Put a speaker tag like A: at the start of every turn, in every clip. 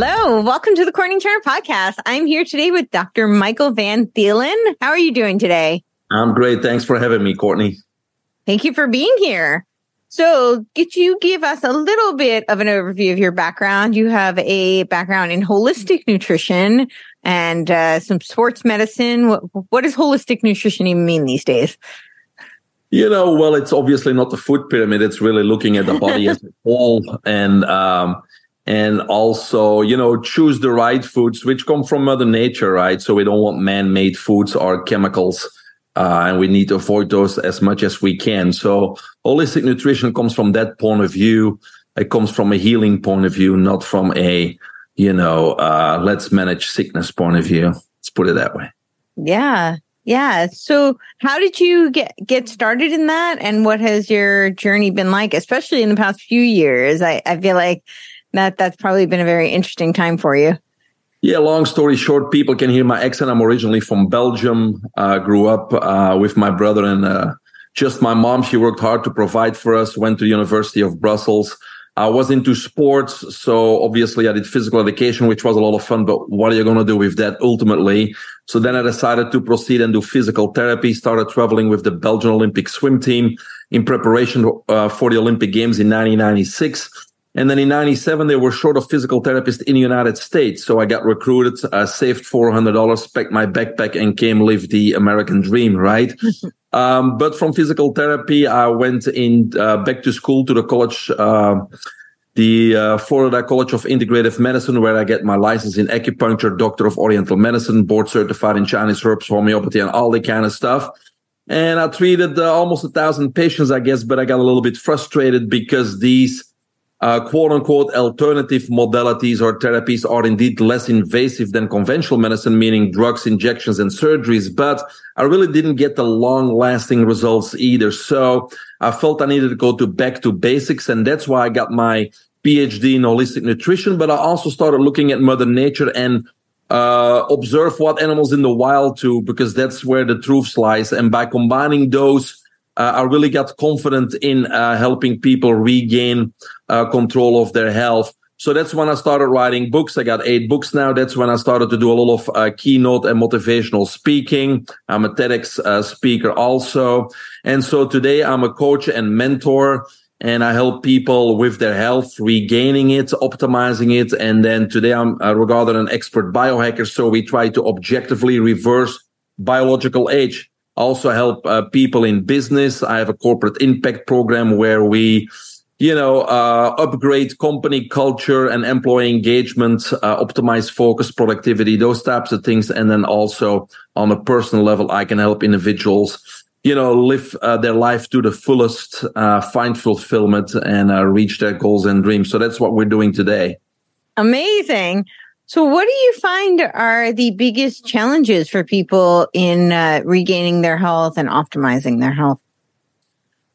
A: Hello, welcome to the Courtenay Turner podcast. I'm here today with Dr. Michael Van Thielen. How are you doing today?
B: I'm great. Thanks for having me, Courtenay.
A: Thank you for being here. So, could you give us a little bit of an overview of your background? You have a background in holistic nutrition and uh, some sports medicine. What, what does holistic nutrition even mean these days?
B: You know, well, it's obviously not the food pyramid. It's really looking at the body as a whole and um, and also you know choose the right foods which come from mother nature right? So we don't want man-made foods or chemicals uh, and we need to avoid those as much as we can. So holistic nutrition comes from that point of view. It comes from a healing point of view not from a you know uh, let's manage sickness point of view. Let's put it that way.
A: Yeah. Yeah. So how did you get get started in that? And what has your journey been like especially in the past few years? I, I feel like that that's probably been a very interesting time for you.
B: Yeah, long story short, people can hear my accent. I'm originally from Belgium. Uh, grew up uh, with my brother and uh, just my mom. She worked hard to provide for us. Went to the University of Brussels. I was into sports, so obviously I did physical education, which was a lot of fun. But what are you going to do with that ultimately? So then I decided to proceed and do physical therapy. Started traveling with the Belgian Olympic swim team in preparation uh, for the Olympic Games in 1996 and then in 97, they were short of physical therapists in the United States. So I got recruited, uh, saved $400, packed my backpack and came live the American dream, right? um, but from physical therapy, I went in uh, back to school to the college, uh, the uh, Florida College of Integrative Medicine, where I get my license in acupuncture, doctor of Oriental Medicine, board certified in Chinese herbs, homeopathy, and all that kind of stuff. And I treated uh, almost a thousand patients, I guess, but I got a little bit frustrated because these uh, quote unquote alternative modalities or therapies are indeed less invasive than conventional medicine, meaning drugs, injections, and surgeries. But I really didn't get the long lasting results either. So I felt I needed to go to back to basics. And that's why I got my PhD in holistic nutrition. But I also started looking at mother nature and uh, observe what animals in the wild do, because that's where the truth lies. And by combining those I really got confident in uh, helping people regain uh, control of their health. So that's when I started writing books. I got eight books now. That's when I started to do a lot of uh, keynote and motivational speaking. I'm a TEDx uh, speaker also. And so today I'm a coach and mentor and I help people with their health, regaining it, optimizing it. And then today I'm uh, regarded an expert biohacker. So we try to objectively reverse biological age also help uh, people in business. I have a corporate impact program where we, you know, uh, upgrade company culture and employee engagement, uh, optimize focus, productivity, those types of things. And then also on a personal level, I can help individuals, you know, live uh, their life to the fullest, uh, find fulfillment and uh, reach their goals and dreams. So that's what we're doing today.
A: Amazing. So, what do you find are the biggest challenges for people in uh, regaining their health and optimizing their health?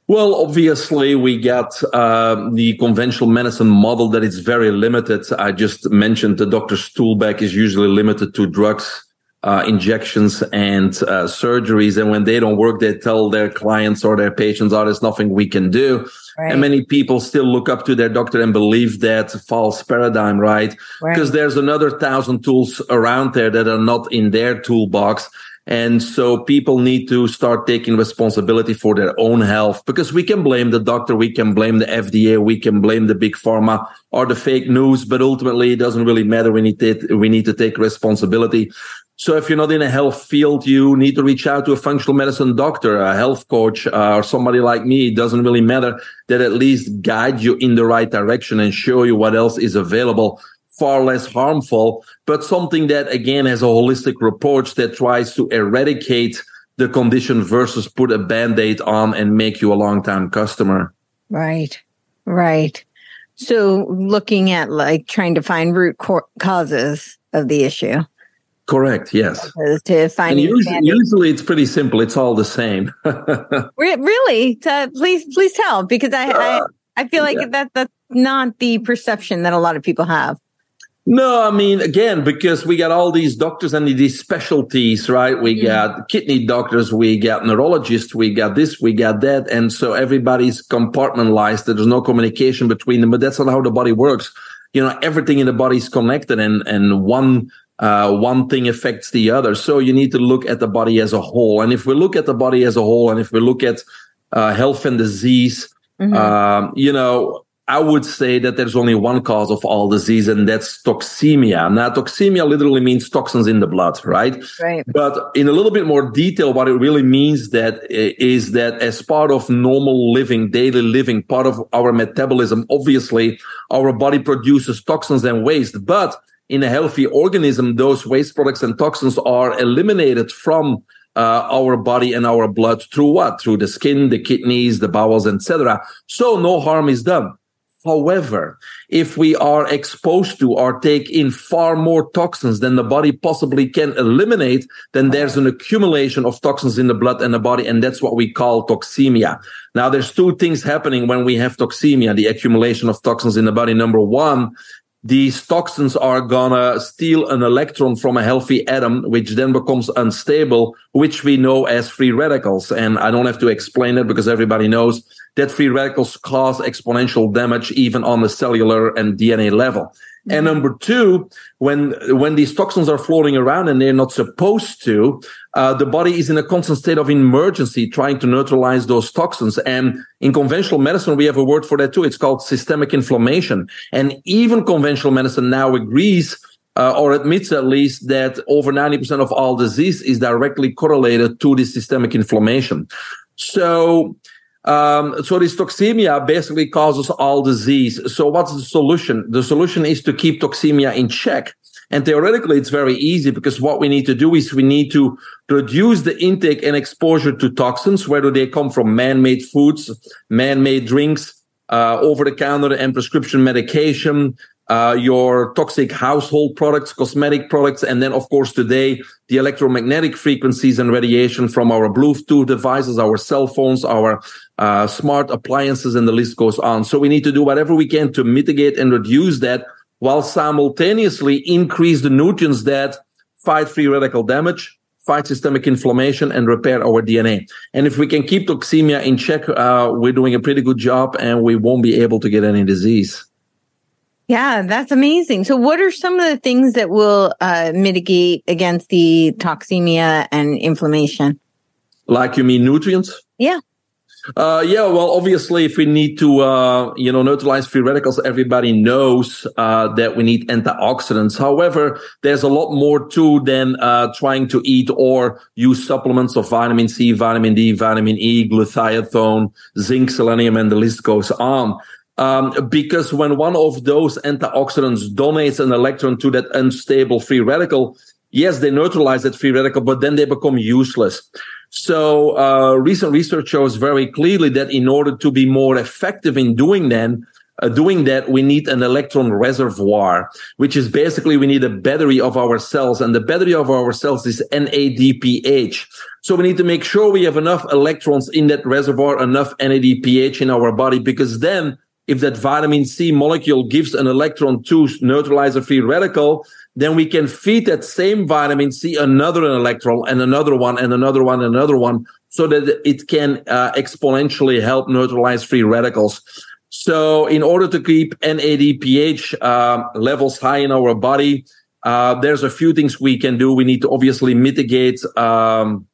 B: Well, obviously, we got uh, the conventional medicine model that is very limited. I just mentioned the doctor's toolbag is usually limited to drugs uh, injections and uh, surgeries. And when they don't work, they tell their clients or their patients, oh, there's nothing we can do. Right. And many people still look up to their doctor and believe that false paradigm, right? Because right. there's another thousand tools around there that are not in their toolbox. And so people need to start taking responsibility for their own health because we can blame the doctor, we can blame the FDA, we can blame the big pharma or the fake news, but ultimately it doesn't really matter. We need to, we need to take responsibility. So if you're not in a health field, you need to reach out to a functional medicine doctor, a health coach, uh, or somebody like me. It doesn't really matter that at least guide you in the right direction and show you what else is available far less harmful, but something that again has a holistic approach that tries to eradicate the condition versus put a band-aid on and make you a long-time customer.
A: Right. Right. So looking at like trying to find root co- causes of the issue.
B: Correct. Yes.
A: To find
B: usually, usually, it's pretty simple. It's all the same.
A: really? Uh, please, please tell because I, I, uh, I feel like yeah. that that's not the perception that a lot of people have.
B: No, I mean, again, because we got all these doctors and these specialties, right? We mm-hmm. got kidney doctors, we got neurologists, we got this, we got that. And so everybody's compartmentalized. There's no communication between them, but that's not how the body works you know, everything in the body is connected and, and one, uh, one thing affects the other. So you need to look at the body as a whole. And if we look at the body as a whole, and if we look at uh, health and disease, mm-hmm. um, you know, I would say that there's only one cause of all disease, and that's toxemia. Now, toxemia literally means toxins in the blood, right?
A: Right.
B: But in a little bit more detail, what it really means that is that as part of normal living, daily living, part of our metabolism, obviously our body produces toxins and waste, but in a healthy organism, those waste products and toxins are eliminated from uh, our body and our blood through what? Through the skin, the kidneys, the bowels, etc. So no harm is done. However, if we are exposed to or take in far more toxins than the body possibly can eliminate, then there's an accumulation of toxins in the blood and the body. And that's what we call toxemia. Now, there's two things happening when we have toxemia, the accumulation of toxins in the body. Number one these toxins are gonna steal an electron from a healthy atom, which then becomes unstable, which we know as free radicals. And I don't have to explain it because everybody knows that free radicals cause exponential damage even on the cellular and DNA level. And mm-hmm. number two, when when these toxins are floating around and they're not supposed to, uh, the body is in a constant state of emergency, trying to neutralize those toxins. And in conventional medicine, we have a word for that too. It's called systemic inflammation. And even conventional medicine now agrees. Uh, or admits at least that over 90% of all disease is directly correlated to the systemic inflammation. So um, so this toxemia basically causes all disease. So what's the solution? The solution is to keep toxemia in check. And theoretically, it's very easy because what we need to do is we need to reduce the intake and exposure to toxins, whether they come from man-made foods, man-made drinks, uh, over-the-counter and prescription medication, uh, your toxic household products, cosmetic products, and then, of course, today, the electromagnetic frequencies and radiation from our Bluetooth devices, our cell phones, our uh, smart appliances, and the list goes on. So we need to do whatever we can to mitigate and reduce that while simultaneously increase the nutrients that fight free radical damage, fight systemic inflammation, and repair our DNA. And if we can keep toxemia in check, uh, we're doing a pretty good job and we won't be able to get any disease.
A: Yeah, that's amazing. So, what are some of the things that will uh, mitigate against the toxemia and inflammation?
B: Like you mean nutrients?
A: Yeah.
B: Uh, yeah, well, obviously, if we need to, uh, you know, neutralize free radicals, everybody knows uh, that we need antioxidants. However, there's a lot more to than uh, trying to eat or use supplements of vitamin C, vitamin D, vitamin E, glutathione, zinc, selenium, and the list goes on. Um, because when one of those antioxidants donates an electron to that unstable free radical, yes, they neutralize that free radical, but then they become useless. So, uh, recent research shows very clearly that in order to be more effective in doing that, uh, doing that, we need an electron reservoir, which is basically we need a battery of our cells, and the battery of our cells is NADPH. So we need to make sure we have enough electrons in that reservoir, enough NADPH in our body, because then if that vitamin C molecule gives an electron to neutralize a free radical, then we can feed that same vitamin C another electron and another one and another one and another one so that it can uh, exponentially help neutralize free radicals. So in order to keep NADPH uh, levels high in our body, uh, there's a few things we can do. We need to obviously mitigate um,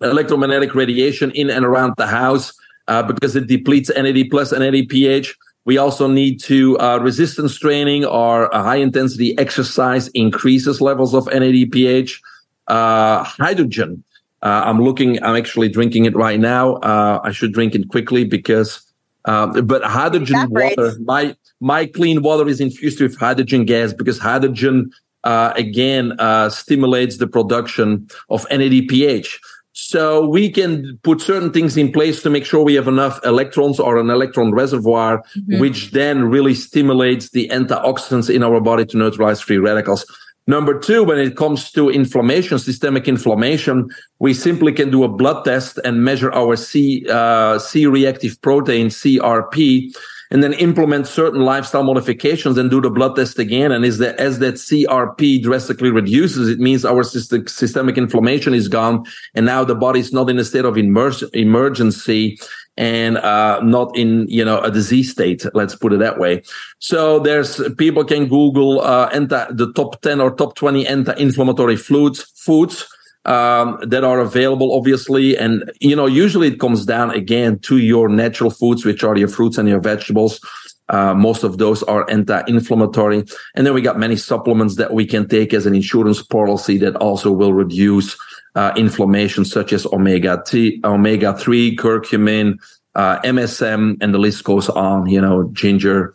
B: electromagnetic radiation in and around the house uh, because it depletes NAD plus and NADPH. We also need to uh, resistance training or a high intensity exercise increases levels of NADPH. Uh, hydrogen. Uh, I'm looking. I'm actually drinking it right now. Uh, I should drink it quickly because. Uh, but hydrogen water, my my clean water is infused with hydrogen gas because hydrogen again stimulates the production of NADPH. So we can put certain things in place to make sure we have enough electrons or an electron reservoir, mm-hmm. which then really stimulates the antioxidants in our body to neutralize free radicals. Number two, when it comes to inflammation, systemic inflammation, we simply can do a blood test and measure our C, uh, C reactive protein, CRP, and then implement certain lifestyle modifications and do the blood test again. And is that as that CRP drastically reduces, it means our systemic inflammation is gone. And now the body is not in a state of emergency. and uh, not in you know a disease state. Let's put it that way. So there's people can Google uh, the top ten or top twenty anti-inflammatory foods foods um, that are available, obviously, and you know usually it comes down again to your natural foods, which are your fruits and your vegetables. Uh, most of those are anti-inflammatory. And then we got many supplements that we can take as an insurance policy that also will reduce uh, inflammation, such as omega T, omega three, curcumin, uh, MSM, and the list goes on. You know, ginger,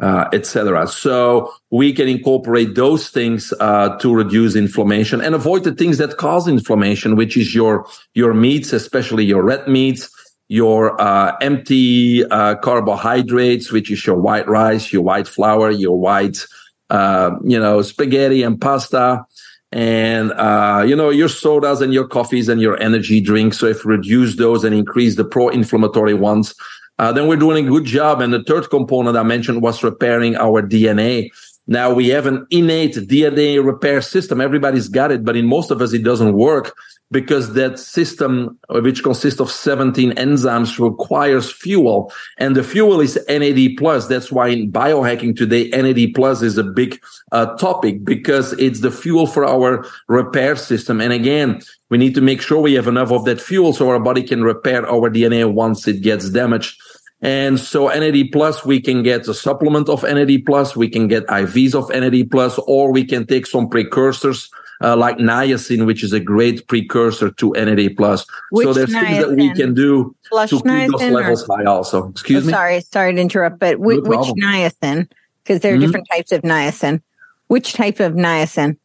B: uh, etc. So we can incorporate those things uh, to reduce inflammation and avoid the things that cause inflammation, which is your your meats, especially your red meats, your uh, empty uh, carbohydrates, which is your white rice, your white flour, your white, uh, you know, spaghetti and pasta, and uh, you know your sodas and your coffees and your energy drinks. So if reduce those and increase the pro-inflammatory ones, uh, then we're doing a good job. And the third component I mentioned was repairing our DNA. Now we have an innate DNA repair system. Everybody's got it, but in most of us, it doesn't work because that system, which consists of 17 enzymes, requires fuel. And the fuel is NAD plus. That's why in biohacking today, NAD plus is a big uh, topic because it's the fuel for our repair system. And again, we need to make sure we have enough of that fuel so our body can repair our DNA once it gets damaged. And so NAD plus, we can get a supplement of NAD plus, we can get IVs of NAD plus, or we can take some precursors uh, like niacin, which is a great precursor to NAD plus.
A: Which
B: so there's
A: niacin?
B: things that we can do
A: Flush
B: to keep those
A: niacin or-
B: levels high. Also, excuse
A: Oh,
B: me.
A: Sorry, sorry to interrupt, but whi-
B: No
A: which niacin? Because there are
B: Mhm.
A: different types of niacin. Which type of niacin?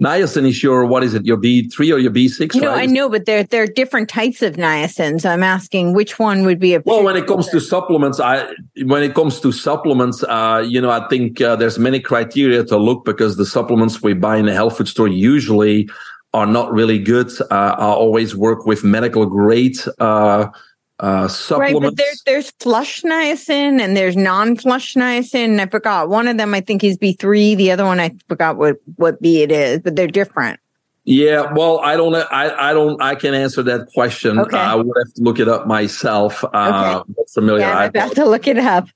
B: Niacin is your what is it? Your B three or your B six?
A: You know,
B: right?
A: I know, but there there are different types of niacins. I'm asking which one would be a
B: Well, when it comes to supplements, I when it comes to supplements, uh, you know, I think uh, there's many criteria to look because the supplements we buy in the health food store usually are not really good. Uh, I always work with medical grade uh, uh,
A: right, but there, there's flush niacin and there's non-flush niacin. I forgot one of them. I think is B3. The other one I forgot what what B it is, but they're different.
B: Yeah, well, I don't, I, I don't, I can answer that question.
A: Okay.
B: Uh, I would have to look it up myself. Uh, I'm familiar.
A: Yeah,
B: I
A: about to look it up.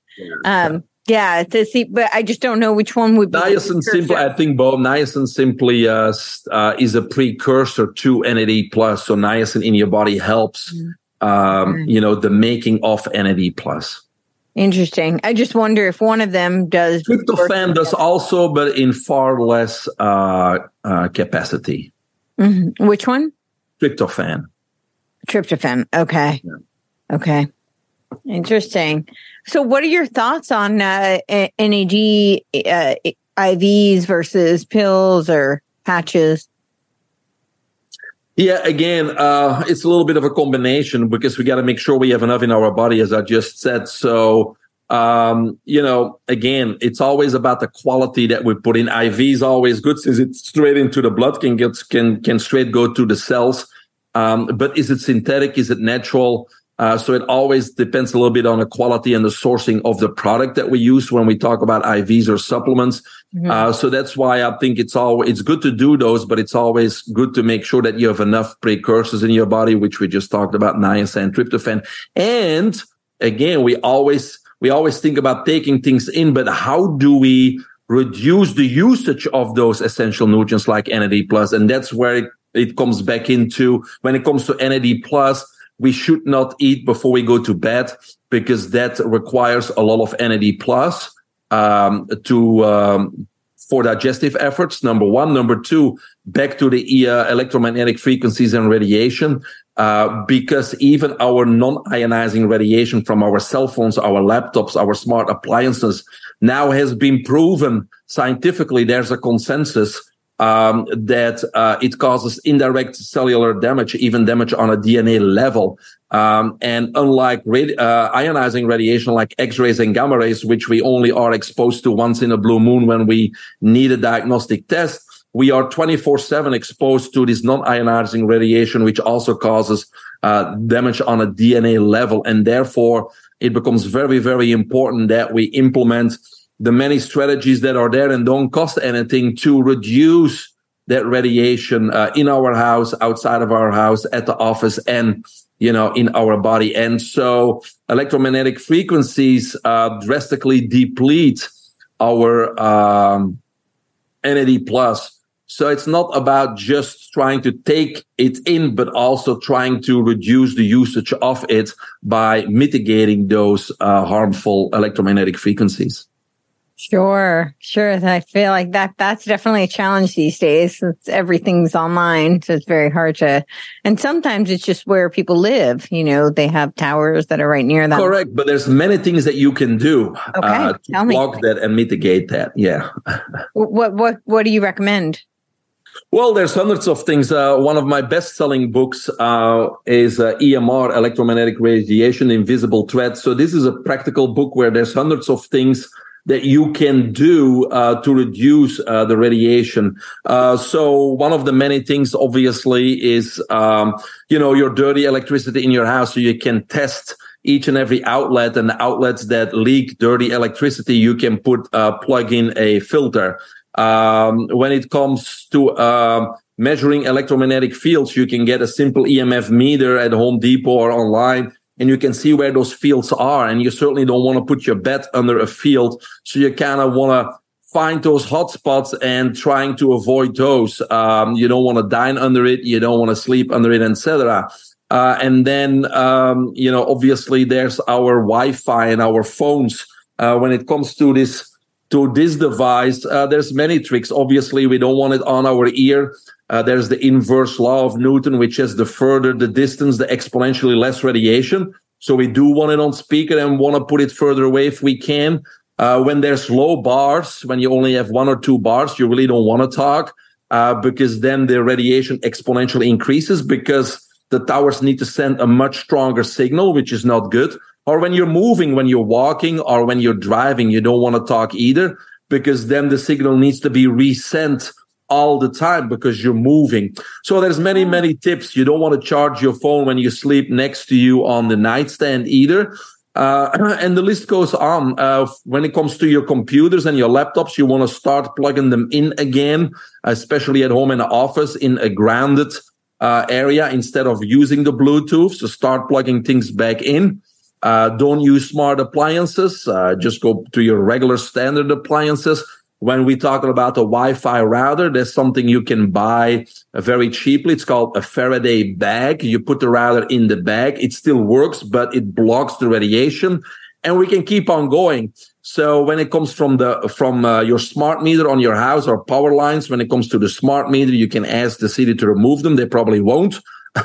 A: Um, yeah, to see, but I just don't know which one would be.
B: Niacin simply. I think, Bob, niacin simply uh, uh, is a precursor to NAD plus. So niacin in your body helps,
A: Mm.
B: Um,
A: Mm.
B: you know, the making of NAD plus.
A: Interesting. I just wonder if one of them does.
B: Tryptophan does also, but in far less uh, uh, capacity.
A: Mhm. Which one?
B: Tryptophan.
A: Tryptophan. Okay.
B: Yeah.
A: Okay. Interesting. So, what are your thoughts on uh, NAD uh, IVs versus pills or patches?
B: Yeah, again, uh, it's a little bit of a combination because we got to make sure we have enough in our body, as I just said. So, um, you know, again, it's always about the quality that we put in. IV is always good since it's straight into the blood, can get can can straight go to the cells. Um, but is it synthetic? Is it natural? Uh, so it always depends a little bit on the quality and the sourcing of the product that we use when we talk about IVs or supplements.
A: Mhm.
B: Uh, so that's why I think it's all it's good to do those, but it's always good to make sure that you have enough precursors in your body, which we just talked about, niacin, tryptophan, and again, we always we always think about taking things in, but how do we reduce the usage of those essential nutrients like NAD plus? And that's where it, it comes back into when it comes to NAD plus. We should not eat before we go to bed because that requires a lot of NAD plus um, to um, for digestive efforts. Number one, number two, back to the uh, electromagnetic frequencies and radiation, uh, because even our non-ionizing radiation from our cell phones, our laptops, our smart appliances now has been proven scientifically. There's a consensus um, that uh, it causes indirect cellular damage, even damage on a DNA level. Um, and unlike radi- uh, ionizing radiation like X-rays and gamma rays, which we only are exposed to once in a blue moon when we need a diagnostic test, we are 24-7 exposed to this non-ionizing radiation, which also causes uh, damage on a DNA level. And therefore, it becomes very, very important that we implement the many strategies that are there and don't cost anything to reduce that radiation uh, in our house, outside of our house, at the office, and you know, in our body. And so electromagnetic frequencies uh, drastically deplete our um, NAD plus. So it's not about just trying to take it in, but also trying to reduce the usage of it by mitigating those uh, harmful electromagnetic frequencies.
A: Sure, sure. I feel like that that's definitely a challenge these days since everything's online. So it's very hard to, and sometimes it's just where people live. You know, they have towers that are right near them.
B: Correct. But there's many things that you can do
A: okay, uh, to
B: block that and mitigate that. Yeah.
A: what, what, what do you recommend?
B: Well, there's hundreds of things. Uh, one of my best-selling books uh, is uh, EMR, Electromagnetic Radiation, Invisible Threat. So this is a practical book where there's hundreds of things that you can do uh, to reduce uh, the radiation. Uh, so one of the many things, obviously, is um, you know your dirty electricity in your house, so you can test each and every outlet and outlets that leak dirty electricity. You can put uh, plug in a filter. Um, when it comes to um, measuring electromagnetic fields, you can get a simple EMF meter at Home Depot or online and you can see where those fields are. And you certainly don't want to put your bed under a field. So you kind of want to find those hot spots and trying to avoid those. Um, you don't want to dine under it. You don't want to sleep under it, etc. Uh, and then, um, you know, obviously there's our Wi-Fi and our phones. Uh, when it comes to this, to this device, uh, there's many tricks. Obviously, we don't want it on our ear. Uh, there's the inverse law of Newton, which is the further the distance, the exponentially less radiation. So we do want it on speaker and want to put it further away if we can. Uh, when there's low bars, when you only have one or two bars, you really don't want to talk uh, because then the radiation exponentially increases because the towers need to send a much stronger signal, which is not good. Or when you're moving, when you're walking or when you're driving, you don't want to talk either because then the signal needs to be resent all the time because you're moving. So there's many, many tips. You don't want to charge your phone when you sleep next to you on the nightstand either. Uh, and the list goes on. Uh, when it comes to your computers and your laptops, you want to start plugging them in again, especially at home in the office in a grounded uh, area instead of using the Bluetooth. So start plugging things back in. Uh, don't use smart appliances. Uh, just go to your regular standard appliances when we talk about a Wi-Fi router, there's something you can buy very cheaply. It's called a Faraday bag. You put the router in the bag. It still works, but it blocks the radiation and we can keep on going. So when it comes from the, from uh, your smart meter on your house or power lines, when it comes to the smart meter, you can ask the city to remove them. They probably won't.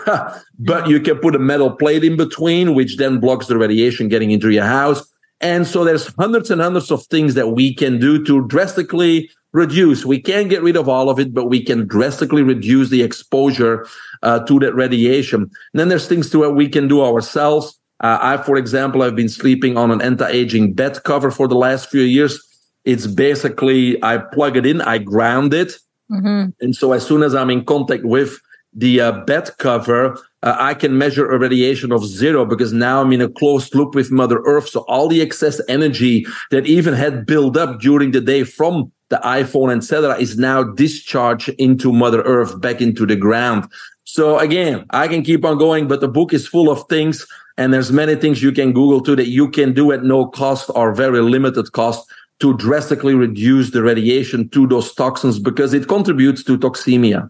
B: but you can put a metal plate in between, which then blocks the radiation getting into your house. And so there's hundreds and hundreds of things that we can do to drastically reduce. We can't get rid of all of it, but we can drastically reduce the exposure uh, to that radiation. And then there's things to what we can do ourselves. Uh, I, for example, I've been sleeping on an anti-aging bed cover for the last few years. It's basically I plug it in, I ground it, mm-hmm. and so as soon as I'm in contact with the uh, bed cover, uh, I can measure a radiation of zero because now I'm in a closed loop with Mother Earth. So all the excess energy that even had built up during the day from the iPhone, etc., is now discharged into Mother Earth back into the ground. So again, I can keep on going, but the book is full of things and there's many things you can Google too that you can do at no cost or very limited cost to drastically reduce the radiation to those toxins because it contributes to toxemia.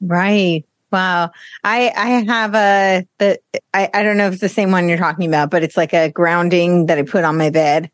A: Right. Wow. I I have a the I, I don't know if it's the same one you're talking about, but it's like a grounding that I put on my bed.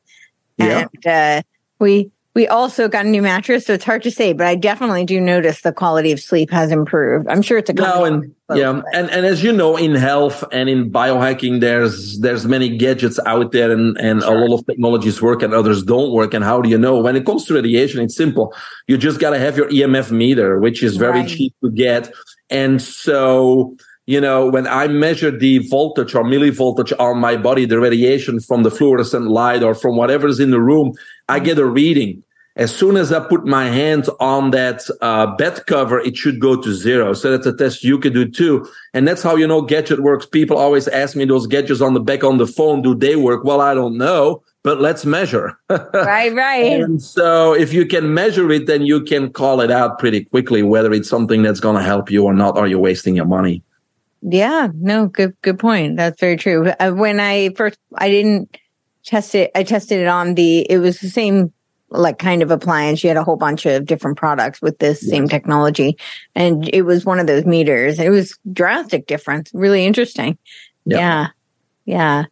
A: Yeah. And uh, we we also got a new mattress, so it's hard to say, but I definitely do notice the quality of sleep has improved. I'm sure it's a
B: no, and both, yeah, but. and and as you know, in health and in biohacking, there's there's many gadgets out there, and and sure. a lot of technologies work and others don't work. And how do you know? When it comes to radiation, it's simple. You just gotta have your EMF meter, which is very right. cheap to get, and so you know, when I measure the voltage or millivoltage on my body, the radiation from the fluorescent light or from whatever's in the room, I get a reading. As soon as I put my hand on that uh, bed cover, it should go to zero. So that's a test you can do too. And that's how you know gadget works. People always ask me those gadgets on the back on the phone, do they work? Well, I don't know, but let's measure.
A: right, right.
B: And so if you can measure it, then you can call it out pretty quickly, whether it's something that's going to help you or not, or you're wasting your money.
A: Yeah, no, good, good point. That's very true. Uh, when I first, I didn't test it. I tested it on the, it was the same like kind of appliance. You had a whole bunch of different products with this yes. same technology. And it was one of those meters. It was drastic difference. Really interesting. Yep. Yeah. Yeah.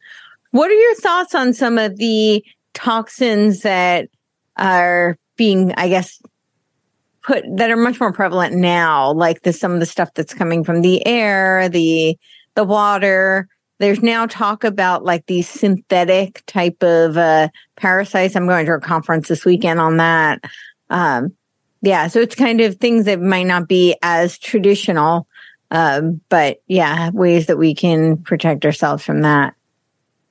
A: What are your thoughts on some of the toxins that are being, I guess, put that are much more prevalent now, like the some of the stuff that's coming from the air, the the water. There's now talk about like these synthetic type of uh, parasites. I'm going to a conference this weekend on that. Um, yeah, so it's kind of things that might not be as traditional, um, but yeah, ways that we can protect ourselves from that.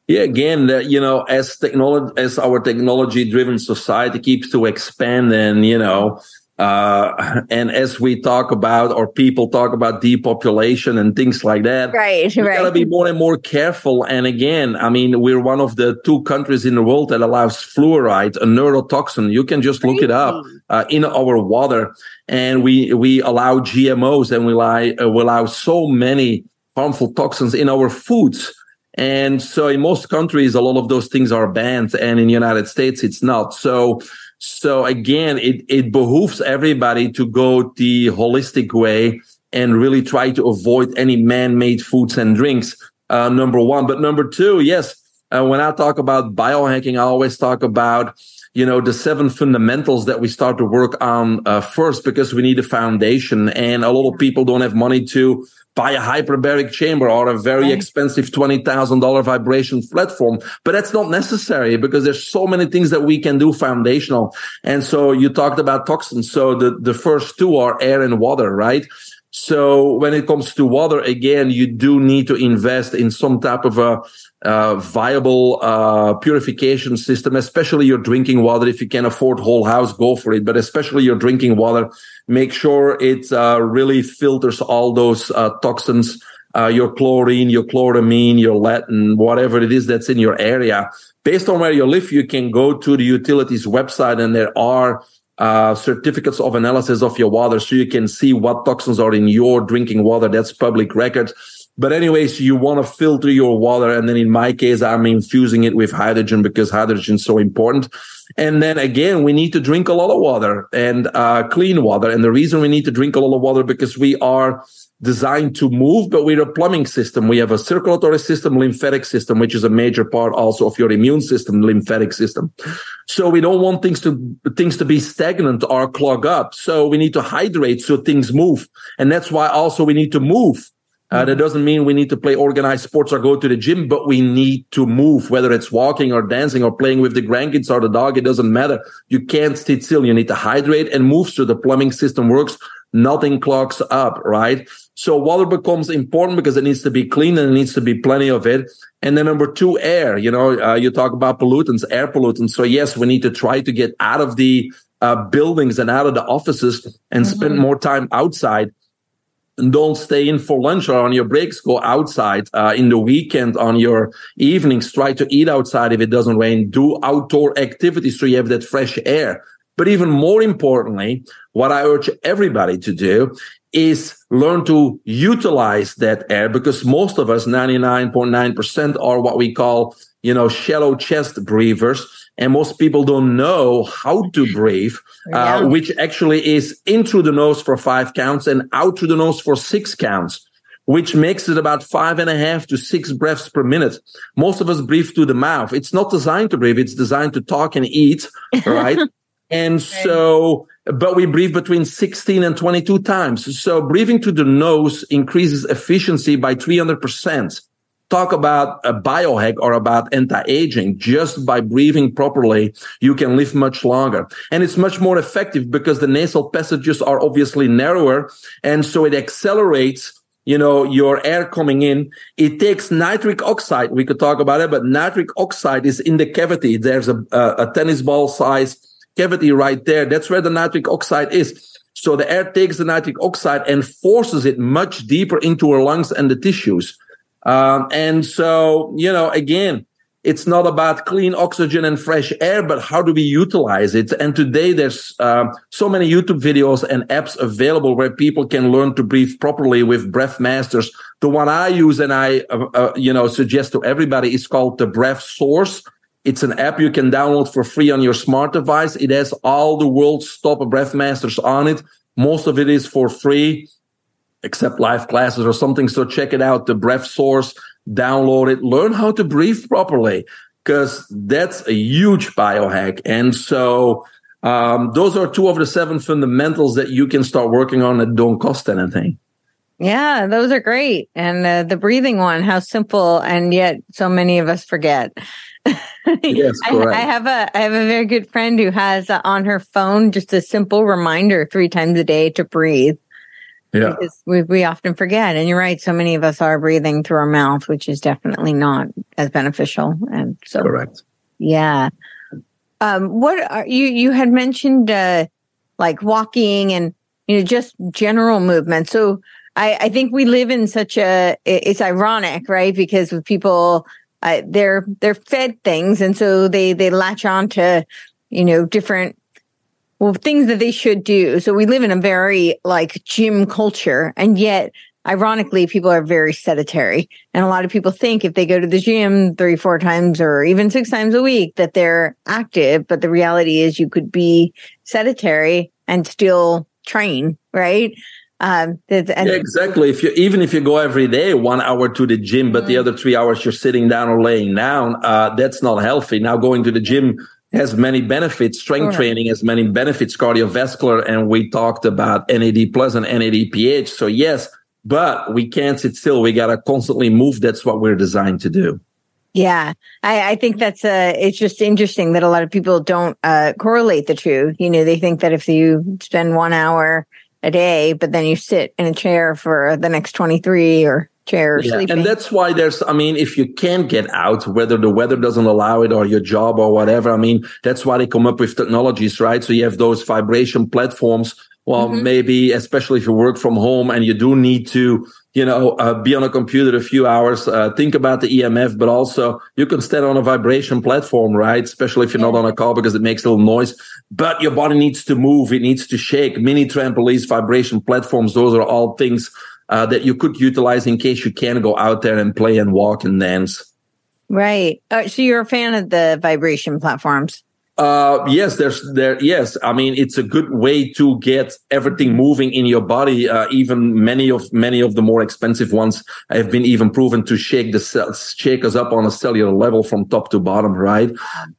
B: Yeah, again, uh, you know, as technology, as our technology-driven society keeps to expand, and you know, uh, and as we talk about, or people talk about depopulation and things like that,
A: right,
B: we
A: right.
B: gotta be more and more careful. And again, I mean, we're one of the two countries in the world that allows fluoride, a neurotoxin. You can just look it up uh, in our water, and we we allow GMOs and we allow uh, we allow so many harmful toxins in our foods. And so in most countries, a lot of those things are banned. And in the United States, it's not. So so again, it, it behooves everybody to go the holistic way and really try to avoid any man-made foods and drinks. Uh, number one, but number two, yes, uh, when I talk about biohacking, I always talk about you know the seven fundamentals that we start to work on uh, first because we need a foundation, and a lot of people don't have money to buy a hyperbaric chamber or a very right. expensive $20,000 vibration platform. But that's not necessary because there's so many things that we can do foundational. And so you talked about toxins. So the, the first two are air and water, right? So when it comes to water, again, you do need to invest in some type of a uh, viable uh, purification system, especially your drinking water. If you can afford whole house, go for it. But especially your drinking water, make sure it uh, really filters all those uh, toxins, uh, your chlorine, your chloramine, your and whatever it is that's in your area. Based on where you live, you can go to the utilities website, and there are uh, certificates of analysis of your water so you can see what toxins are in your drinking water. That's public record. But anyways, you want to filter your water. And then in my case, I'm infusing it with hydrogen because hydrogen is so important. And then again, we need to drink a lot of water and uh, clean water. And the reason we need to drink a lot of water because we are designed to move, but we're a plumbing system. We have a circulatory system, lymphatic system, which is a major part also of your immune system, lymphatic system. So we don't want things to, things to be stagnant or clog up. So we need to hydrate so things move. And that's why also we need to move. Uh, that doesn't mean we need to play organized sports or go to the gym, but we need to move, whether it's walking or dancing or playing with the grandkids or the dog. It doesn't matter. You can't sit still. You need to hydrate and move so the plumbing system works. Nothing clogs up, right? So water becomes important because it needs to be clean and it needs to be plenty of it. And then number two, air. You know, uh, you talk about pollutants, air pollutants. So yes, we need to try to get out of the uh, buildings and out of the offices and mm-hmm. spend more time outside. Don't stay in for lunch or on your breaks. Go outside uh, in the weekend on your evenings. Try to eat outside if it doesn't rain. Do outdoor activities so you have that fresh air. But even more importantly, what I urge everybody to do is learn to utilize that air because most of us, 99.9% are what we call, you know, shallow chest breathers. And most people don't know how to breathe, uh, yeah. which actually is in through the nose for five counts and out through the nose for six counts, which makes it about five and a half to six breaths per minute. Most of us breathe through the mouth. It's not designed to breathe. It's designed to talk and eat, right? and so but we breathe between 16 and 22 times. So breathing through the nose increases efficiency by 300%. Talk about a biohack or about anti-aging. Just by breathing properly, you can live much longer. And it's much more effective because the nasal passages are obviously narrower. And so it accelerates you know, your air coming in. It takes nitric oxide. We could talk about it, but nitric oxide is in the cavity. There's a, a, tennis ball size cavity right there. That's where the nitric oxide is. So the air takes the nitric oxide and forces it much deeper into our lungs and the tissues. Um, and so, you know, again, it's not about clean oxygen and fresh air, but how do we utilize it? And today there's uh, so many YouTube videos and apps available where people can learn to breathe properly with breath masters. The one I use and I, uh, uh, you know, suggest to everybody is called the Breath Source. It's an app you can download for free on your smart device. It has all the world's top breath masters on it. Most of it is for free, except live classes or something. So check it out. The Breath Source download it, learn how to breathe properly, because that's a huge biohack. And so, um, those are two of the seven fundamentals that you can start working on that don't cost anything.
A: Yeah, those are great. And uh, the breathing one, how simple, and yet so many of us forget.
B: yes,
A: I, I, have a I have a very good friend who has uh, on her phone just a simple reminder three times a day to breathe.
B: Yeah.
A: Because we, we often forget. And you're right. So many of us are breathing through our mouth, which is definitely not as beneficial. And so,
B: correct.
A: Yeah. Um, what are you, you had mentioned, uh, like walking and, you know, just general movement. So I, I think we live in such a, it's ironic, right? Because with people, uh, they're, they're fed things. And so they, they latch on to, you know, different well, things that they should do. So we live in a very like gym culture and yet ironically, people are very sedentary. And a lot of people think if they go to the gym three, four times or even six times a week that they're active. But the reality is you could be sedentary and still train, right? Um,
B: and- yeah, exactly. If you, even if you go every day, one hour to the gym, but mm-hmm. the other three hours you're sitting down or laying down, uh, that's not healthy. Now going to the gym has many benefits. Strength training has many benefits, cardiovascular, and we talked about NAD plus and NADPH. So yes, but we can't sit still. We got to constantly move. That's what we're designed to do.
A: Yeah, I, I think that's uh it's just interesting that a lot of people don't uh, correlate the two. You know, they think that if you spend one hour a day, but then you sit in a chair for the next 23 or chair
B: yeah.
A: sleeping.
B: And that's why there's, I mean, if you can't get out, whether the weather doesn't allow it or your job or whatever, I mean, that's why they come up with technologies, right? So you have those vibration platforms. Well, mm-hmm. maybe, especially if you work from home and you do need to, you know, uh, be on a computer a few hours, uh, think about the EMF, but also you can stand on a vibration platform, right? Especially if you're yeah. not on a car because it makes a little noise, but your body needs to move. It needs to shake. Mini trampolines, vibration platforms. Those are all things uh, that you could utilize in case you can't go out there and play and walk and dance.
A: Right. Uh, so you're a fan of the vibration platforms?
B: Uh, yes, there's there. Yes, I mean it's a good way to get everything moving in your body. Uh, even many of many of the more expensive ones have been even proven to shake the cells, shake us up on a cellular level from top to bottom. Right,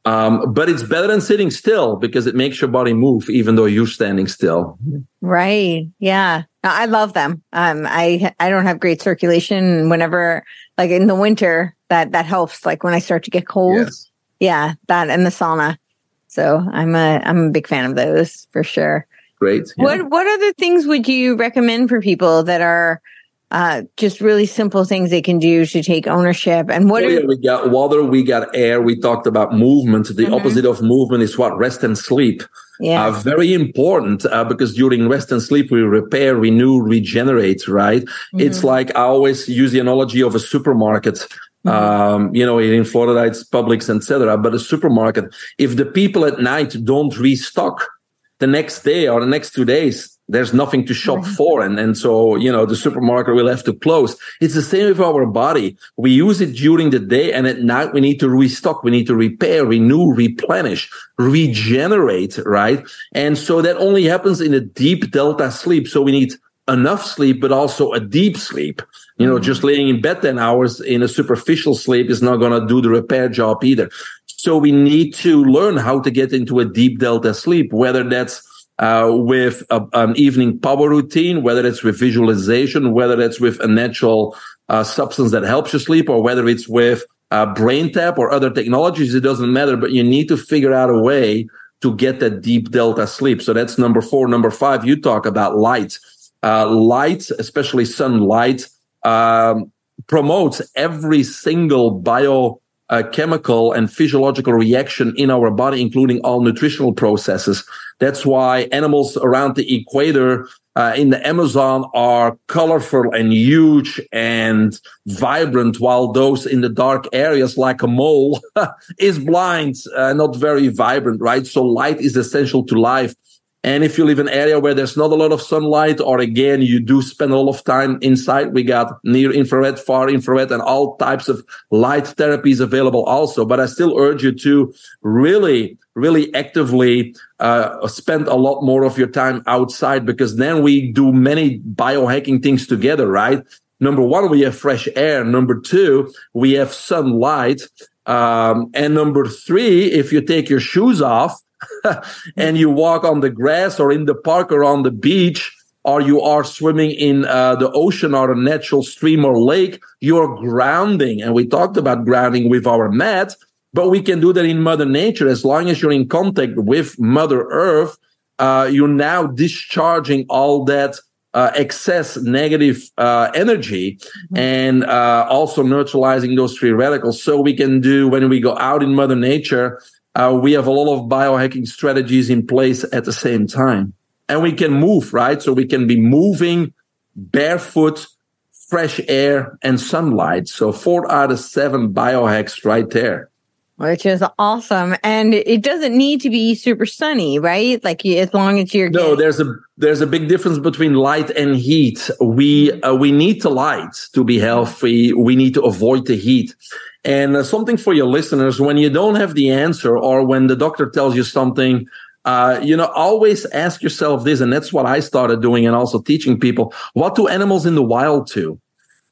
B: um, but it's better than sitting still because it makes your body move, even though you're standing still.
A: Right. Yeah. I love them. Um, I I don't have great circulation. Whenever, like in the winter, that that helps. Like when I start to get cold, yes. yeah, that and the sauna. So I'm a I'm a big fan of those for sure.
B: Great.
A: Yeah. What what other things would you recommend for people that are uh, just really simple things they can do to take ownership. And what
B: oh,
A: are,
B: yeah, we got water, we got air. We talked about movement. The mm-hmm. opposite of movement is what rest and sleep.
A: Yeah,
B: uh, very important uh, because during rest and sleep we repair, renew, regenerate. Right? Mm-hmm. It's like I always use the analogy of a supermarket. Mm-hmm. Um, you know, in Florida it's Publix, etc. But a supermarket, if the people at night don't restock the next day or the next two days, there's nothing to shop right. for. And, and so, you know, the supermarket will have to close. It's the same with our body. We use it during the day and at night we need to restock. We need to repair, renew, replenish, regenerate, right? And so that only happens in a deep delta sleep. So we need enough sleep, but also a deep sleep. You know, just laying in bed 10 hours in a superficial sleep is not going to do the repair job either. So we need to learn how to get into a deep delta sleep, whether that's uh, with a, an evening power routine, whether it's with visualization, whether it's with a natural uh, substance that helps you sleep, or whether it's with uh, BrainTap or other technologies, it doesn't matter. But you need to figure out a way to get that deep delta sleep. So that's number four. Number five, you talk about light. Uh, light, especially sunlight, um, promotes every single bio uh, and physiological reaction in our body, including all nutritional processes. That's why animals around the equator uh, in the Amazon are colorful and huge and vibrant, while those in the dark areas, like a mole, is blind, uh, not very vibrant, right? So light is essential to life. And if you live in an area where there's not a lot of sunlight, or again, you do spend a lot of time inside, we got near infrared, far infrared, and all types of light therapies available also. But I still urge you to really, really actively uh, spend a lot more of your time outside because then we do many biohacking things together, right? Number one, we have fresh air. Number two, we have sunlight. Um, and number three, if you take your shoes off, and you walk on the grass or in the park or on the beach, or you are swimming in uh, the ocean or a natural stream or lake, you're grounding. And we talked about grounding with our mat, but we can do that in Mother Nature as long as you're in contact with Mother Earth. Uh, you're now discharging all that uh, excess negative uh, energy mm-hmm. and uh, also neutralizing those free radicals. So we can do when we go out in Mother Nature, uh, we have a lot of biohacking strategies in place at the same time. And we can move, right? So we can be moving barefoot, fresh air and sunlight. So four out of seven biohacks right there.
A: Which is awesome. And it doesn't need to be super sunny, right? Like as long as you're.
B: No, getting- there's a, there's a big difference between light and heat. We, uh, we need the light to be healthy. We need to avoid the heat. And uh, something for your listeners, when you don't have the answer or when the doctor tells you something, uh, you know, always ask yourself this. And that's what I started doing and also teaching people. What do animals in the wild do?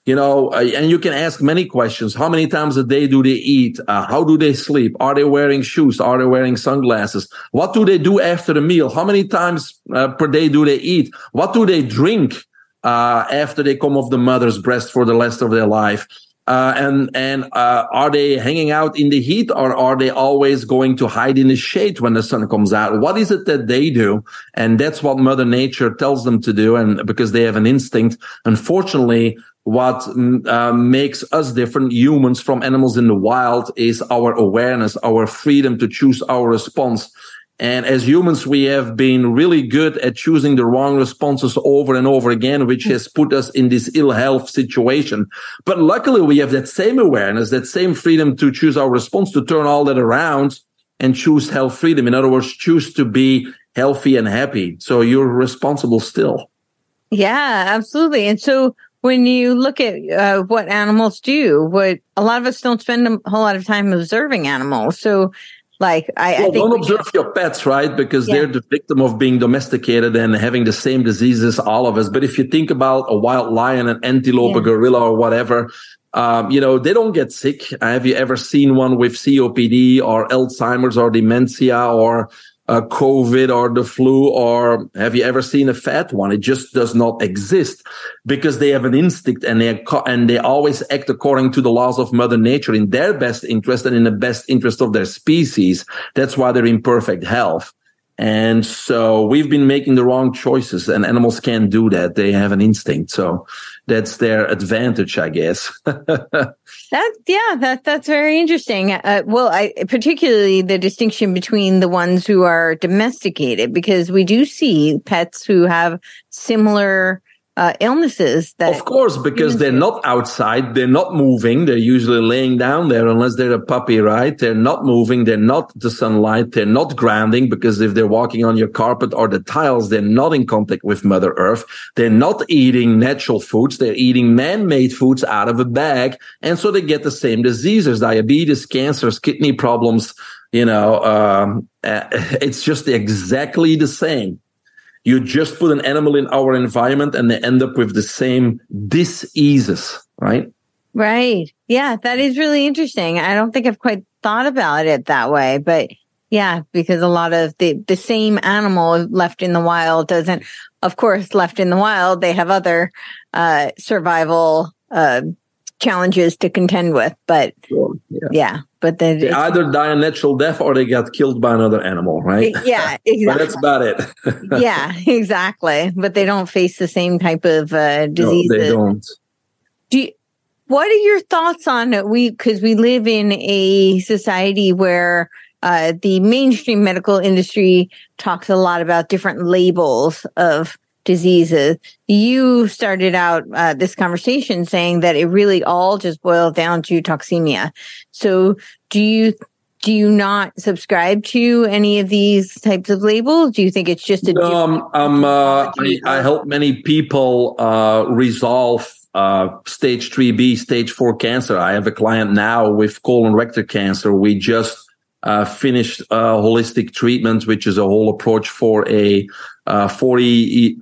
B: You know, and you can ask many questions. How many times a day do they eat? Uh, how do they sleep? Are they wearing shoes? Are they wearing sunglasses? What do they do after the meal? How many times uh, per day do they eat? What do they drink? Uh, after they come off the mother's breast for the rest of their life. Uh, and and uh, are they hanging out in the heat or are they always going to hide in the shade when the sun comes out? What is it that they do? And that's what Mother Nature tells them to do. And because they have an instinct, unfortunately, what mm, uh, makes us different humans from animals in the wild is our awareness, our freedom to choose our response. And as humans, we have been really good at choosing the wrong responses over and over again, which has put us in this ill health situation. But luckily, we have that same awareness, that same freedom to choose our response, to turn all that around and choose health freedom. In other words, choose to be healthy and happy. So you're responsible still.
A: Yeah, absolutely. And so when you look at uh, what animals do, what a lot of us don't spend a whole lot of time observing animals. So like I, well, I
B: don't observe your pets, right? Because yeah. they're the victim of being domesticated and having the same diseases all of us. But if you think about a wild lion, an antelope, yeah. a gorilla, or whatever, um, you know, they don't get sick. Have you ever seen one with COPD or Alzheimer's or dementia or uh, COVID or the flu, or have you ever seen a fat one? It just does not exist because they have an instinct and they and they always act according to the laws of Mother Nature in their best interest and in the best interest of their species. That's why they're in perfect health. And so we've been making the wrong choices and animals can't do that. They have an instinct. So that's their advantage, I guess.
A: that, yeah, that, that's very interesting. Uh, well, I, particularly the distinction between the ones who are domesticated, because we do see pets who have similar uh, illnesses that
B: of course because they're not outside they're not moving they're usually laying down there unless they're a puppy right? They're not moving they're not the sunlight they're not grounding because if they're walking on your carpet or the tiles they're not in contact with mother earth. They're not eating natural foods they're eating man-made foods out of a bag and so they get the same diseases diabetes cancers kidney problems you know um, it's just exactly the same you just put an animal in our environment and they end up with the same diseases, right?
A: Right. Yeah, that is really interesting. I don't think I've quite thought about it that way, but yeah, because a lot of the, the same animal left in the wild doesn't, of course, left in the wild, they have other, uh, survival, uh, challenges to contend with, but sure, yeah. yeah. but then
B: they either die a natural death or they get killed by another animal, right?
A: Yeah, exactly.
B: that's about it.
A: yeah, exactly. But they don't face the same type of uh, diseases.
B: No, they don't.
A: Do you, what are your thoughts on we? Because we live in a society where uh, the mainstream medical industry talks a lot about different labels of diseases. You started out uh, this conversation saying that it really all just boils down to toxemia. So do you do you not subscribe to any of these types of labels? Do you think it's just a
B: no, um, um, uh, I, I, help many people uh, resolve uh, stage 3B, stage 4 cancer. I have a client now with colon rectal cancer. We just uh, finished a holistic treatment, which is a whole approach for a uh, 40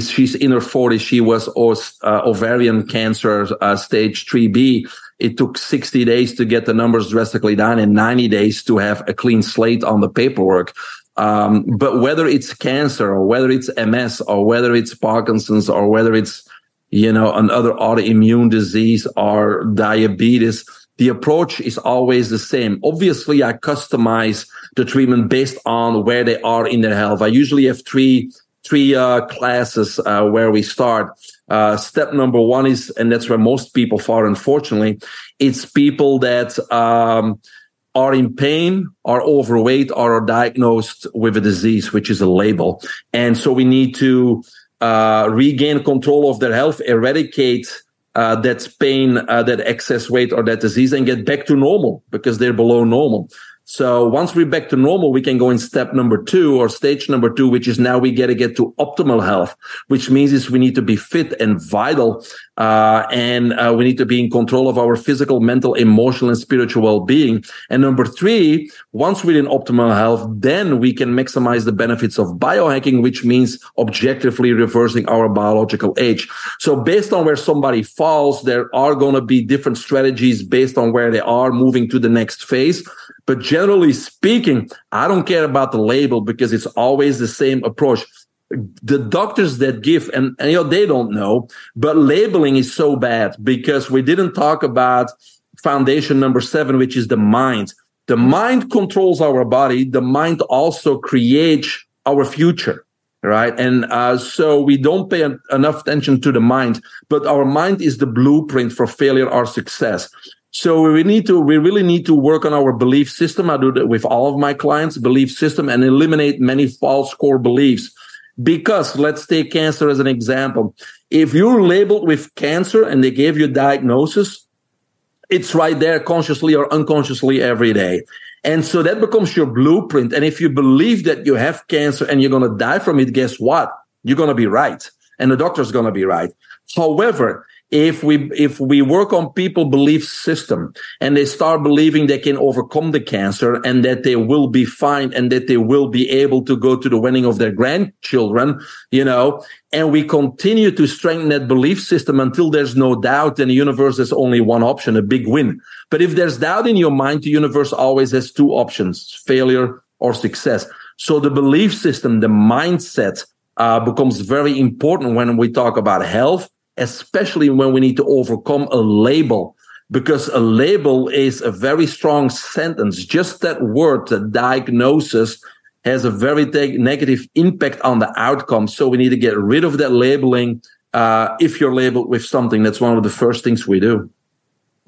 B: she's in her 40s. She was uh, ovarian cancer uh, stage 3B. It took 60 days to get the numbers drastically down and 90 days to have a clean slate on the paperwork. Um, but whether it's cancer or whether it's MS or whether it's Parkinson's or whether it's, you know, another autoimmune disease or diabetes, the approach is always the same. Obviously, I customize the treatment based on where they are in their health. I usually have three three uh, classes uh, where we start. Uh, step number one is, and that's where most people fall, unfortunately, it's people that um, are in pain, are overweight, or are diagnosed with a disease, which is a label. And so we need to uh, regain control of their health, eradicate uh, that pain, uh, that excess weight, or that disease, and get back to normal because they're below normal. So once we're back to normal, we can go in step number two or stage number two, which is now we got to get to optimal health, which means is we need to be fit and vital. Uh, and uh, we need to be in control of our physical, mental, emotional, and spiritual well-being. And number three, once we're in optimal health, then we can maximize the benefits of biohacking, which means objectively reversing our biological age. So based on where somebody falls, there are going to be different strategies based on where they are moving to the next phase. But generally speaking, I don't care about the label because it's always the same approach. The doctors that give, and, and you know, they don't know, but labeling is so bad because we didn't talk about foundation number seven, which is the mind. The mind controls our body. The mind also creates our future right? And uh, so we don't pay an, enough attention to the mind, but our mind is the blueprint for failure or success. So we need to, we really need to work on our belief system. I do that with all of my clients, belief system and eliminate many false core beliefs. Because let's take cancer as an example. If you're labeled with cancer and they gave you a diagnosis, it's right there consciously or unconsciously every day. And so that becomes your blueprint. And if you believe that you have cancer and you're going to die from it, guess what? You're going to be right. And the doctor's going to be right. However, if we if we work on people belief system and they start believing they can overcome the cancer and that they will be fine and that they will be able to go to the wedding of their grandchildren you know and we continue to strengthen that belief system until there's no doubt in the universe there's only one option a big win. But if there's doubt in your mind the universe always has two options failure or success. So the belief system the mindset uh, becomes very important when we talk about health especially when we need to overcome a label because a label is a very strong sentence. Just that word, the diagnosis has a very negative impact on the outcome. So we need to get rid of that labeling. Uh, if you're labeled with something, that's one of the first things we do.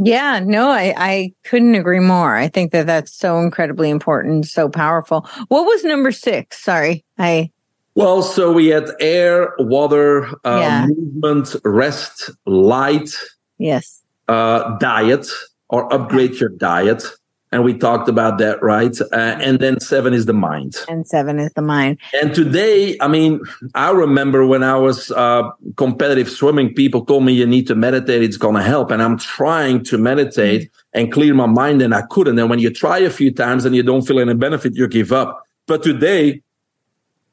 A: Yeah, no, I, I couldn't agree more. I think that that's so incredibly important, so powerful. What was number six? Sorry, I
B: well, so we had air, water, uh, yeah. movement, rest, light.
A: Yes.
B: Uh, diet or upgrade your diet. And we talked about that, right? Uh, and then seven is the mind.
A: And seven is the mind.
B: And today, I mean, I remember when I was uh, competitive swimming, people told me you need to meditate, it's going to help. And I'm trying to meditate and clear my mind, and I couldn't. And when you try a few times and you don't feel any benefit, you give up. But today,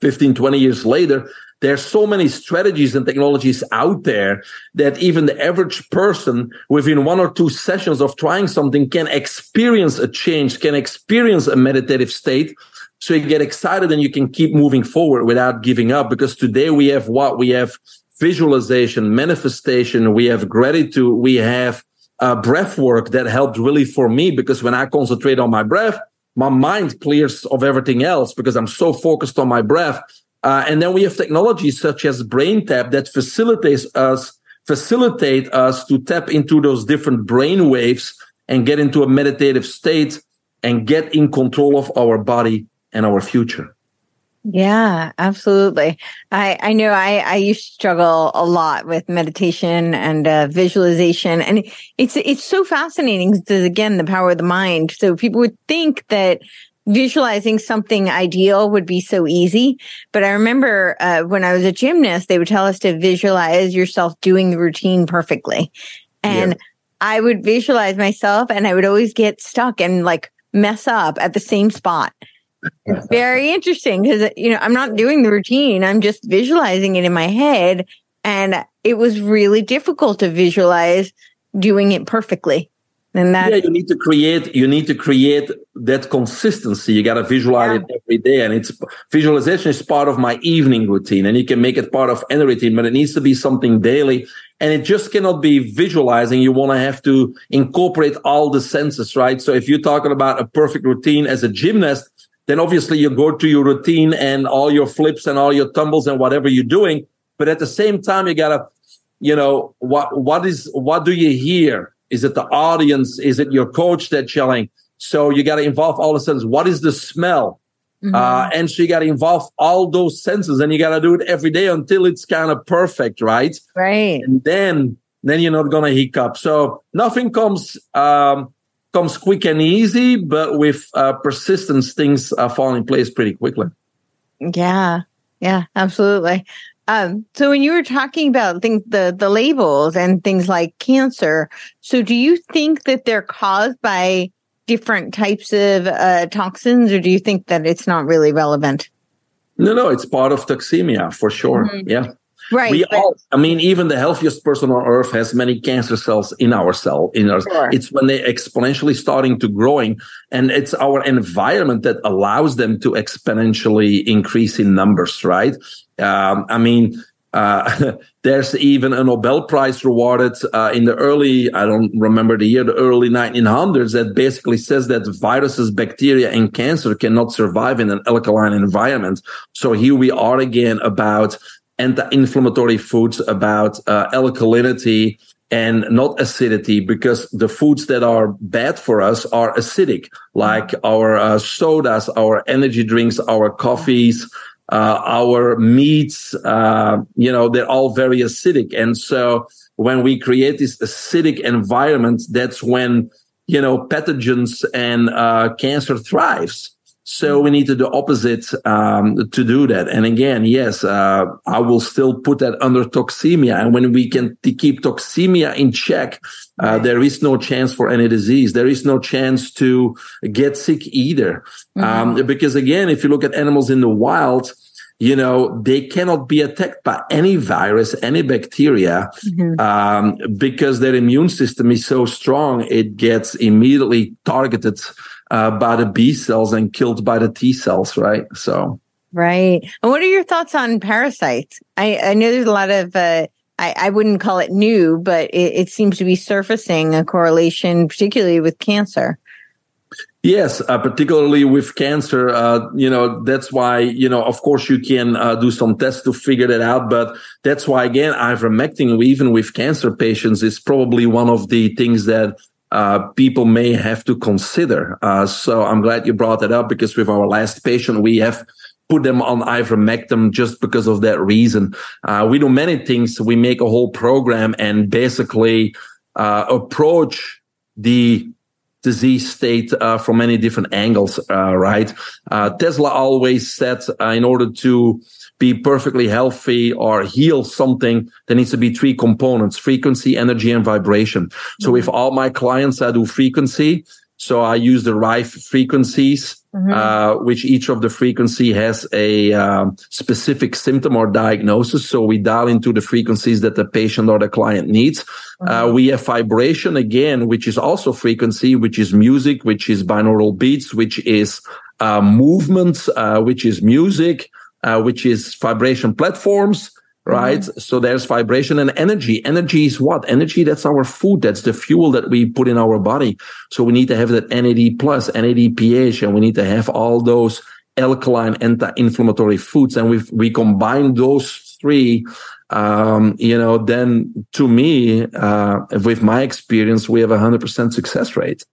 B: 15, 20 years later, there's so many strategies and technologies out there that even the average person within one or two sessions of trying something can experience a change, can experience a meditative state. So you get excited and you can keep moving forward without giving up. Because today we have what? We have visualization, manifestation, we have gratitude, we have uh, breath work that helped really for me because when I concentrate on my breath, my mind clears of everything else because I'm so focused on my breath. Uh, and then we have technologies such as BrainTap that facilitates us, facilitate us to tap into those different brain waves and get into a meditative state and get in control of our body and our future.
A: Yeah, absolutely. I, I know I, I used to struggle a lot with meditation and uh, visualization. And it's, it's so fascinating because again, the power of the mind. So people would think that visualizing something ideal would be so easy. But I remember uh, when I was a gymnast, they would tell us to visualize yourself doing the routine perfectly. And yeah. I would visualize myself and I would always get stuck and like mess up at the same spot. It's very interesting because, you know, I'm not doing the routine. I'm just visualizing it in my head. And it was really difficult to visualize doing it perfectly. And that,
B: yeah, you need to create, you need to create that consistency. You got to visualize yeah. it every day. And it's visualization is part of my evening routine and you can make it part of any routine, but it needs to be something daily. And it just cannot be visualizing. You want to have to incorporate all the senses, right? So if you're talking about a perfect routine as a gymnast, then obviously you go to your routine and all your flips and all your tumbles and whatever you're doing. But at the same time, you gotta, you know, what, what is, what do you hear? Is it the audience? Is it your coach that's yelling? So you got to involve all the senses. What is the smell? Mm-hmm. Uh, and so you got to involve all those senses and you got to do it every day until it's kind of perfect, right?
A: Right.
B: And then, then you're not to hiccup. So nothing comes, um, comes quick and easy, but with uh, persistence, things uh, fall in place pretty quickly.
A: Yeah, yeah, absolutely. Um, so when you were talking about things, the the labels and things like cancer, so do you think that they're caused by different types of uh, toxins, or do you think that it's not really relevant?
B: No, no, it's part of toxemia for sure. Mm-hmm. Yeah.
A: Right.
B: We all, I mean, even the healthiest person on earth has many cancer cells in our cell. In our, sure. it's when they're exponentially starting to growing, and it's our environment that allows them to exponentially increase in numbers. Right. Um, I mean, uh, there's even a Nobel Prize rewarded uh, in the early, I don't remember the year, the early 1900s that basically says that viruses, bacteria, and cancer cannot survive in an alkaline environment. So here we are again about anti-inflammatory foods, about uh, alkalinity and not acidity because the foods that are bad for us are acidic, like our uh, sodas, our energy drinks, our coffees, uh, our meats, uh, you know, they're all very acidic. And so when we create this acidic environment, that's when, you know, pathogens and uh, cancer thrives. So we need to do opposite um, to do that. And again, yes, uh, I will still put that under toxemia. And when we can t- keep toxemia in check, uh, there is no chance for any disease. There is no chance to get sick either. Mm-hmm. Um, because again, if you look at animals in the wild, you know, they cannot be attacked by any virus, any bacteria, mm-hmm. um, because their immune system is so strong, it gets immediately targeted uh, by the B cells and killed by the T cells, right? So.
A: Right. And what are your thoughts on parasites? I, I know there's a lot of, uh, I, I wouldn't call it new, but it, it seems to be surfacing a correlation, particularly with cancer.
B: Yes, uh, particularly with cancer, uh, you know, that's why, you know, of course you can uh, do some tests to figure that out. But that's why, again, ivermectin, even with cancer patients, is probably one of the things that uh, people may have to consider. Uh, so I'm glad you brought that up because with our last patient, we have put them on ivermectin just because of that reason. Uh, we do many things. We make a whole program and basically uh, approach the disease state uh, from many different angles, uh, right? Tesla always said in order to be perfectly healthy or heal something, there needs to be three components, frequency, energy, and vibration. So if all my clients, I do frequency. So I use the right frequencies, mm-hmm. uh, which each of the frequency has a um, specific symptom or diagnosis. So we dial into the frequencies that the patient or the client needs. Mm-hmm. Uh, we have vibration again, which is also frequency, which is music, which is binaural beats, which is uh, movements, uh, which is music uh, which is vibration platforms, right? Mm-hmm. So there's vibration and energy. Energy is what? Energy, that's our food. That's the fuel that we put in our body. So we need to have that NAD plus, NADPH, and we need to have all those alkaline anti-inflammatory foods. And we we combine those three, um, you know, then to me, uh, with my experience, we have a hundred percent success rate.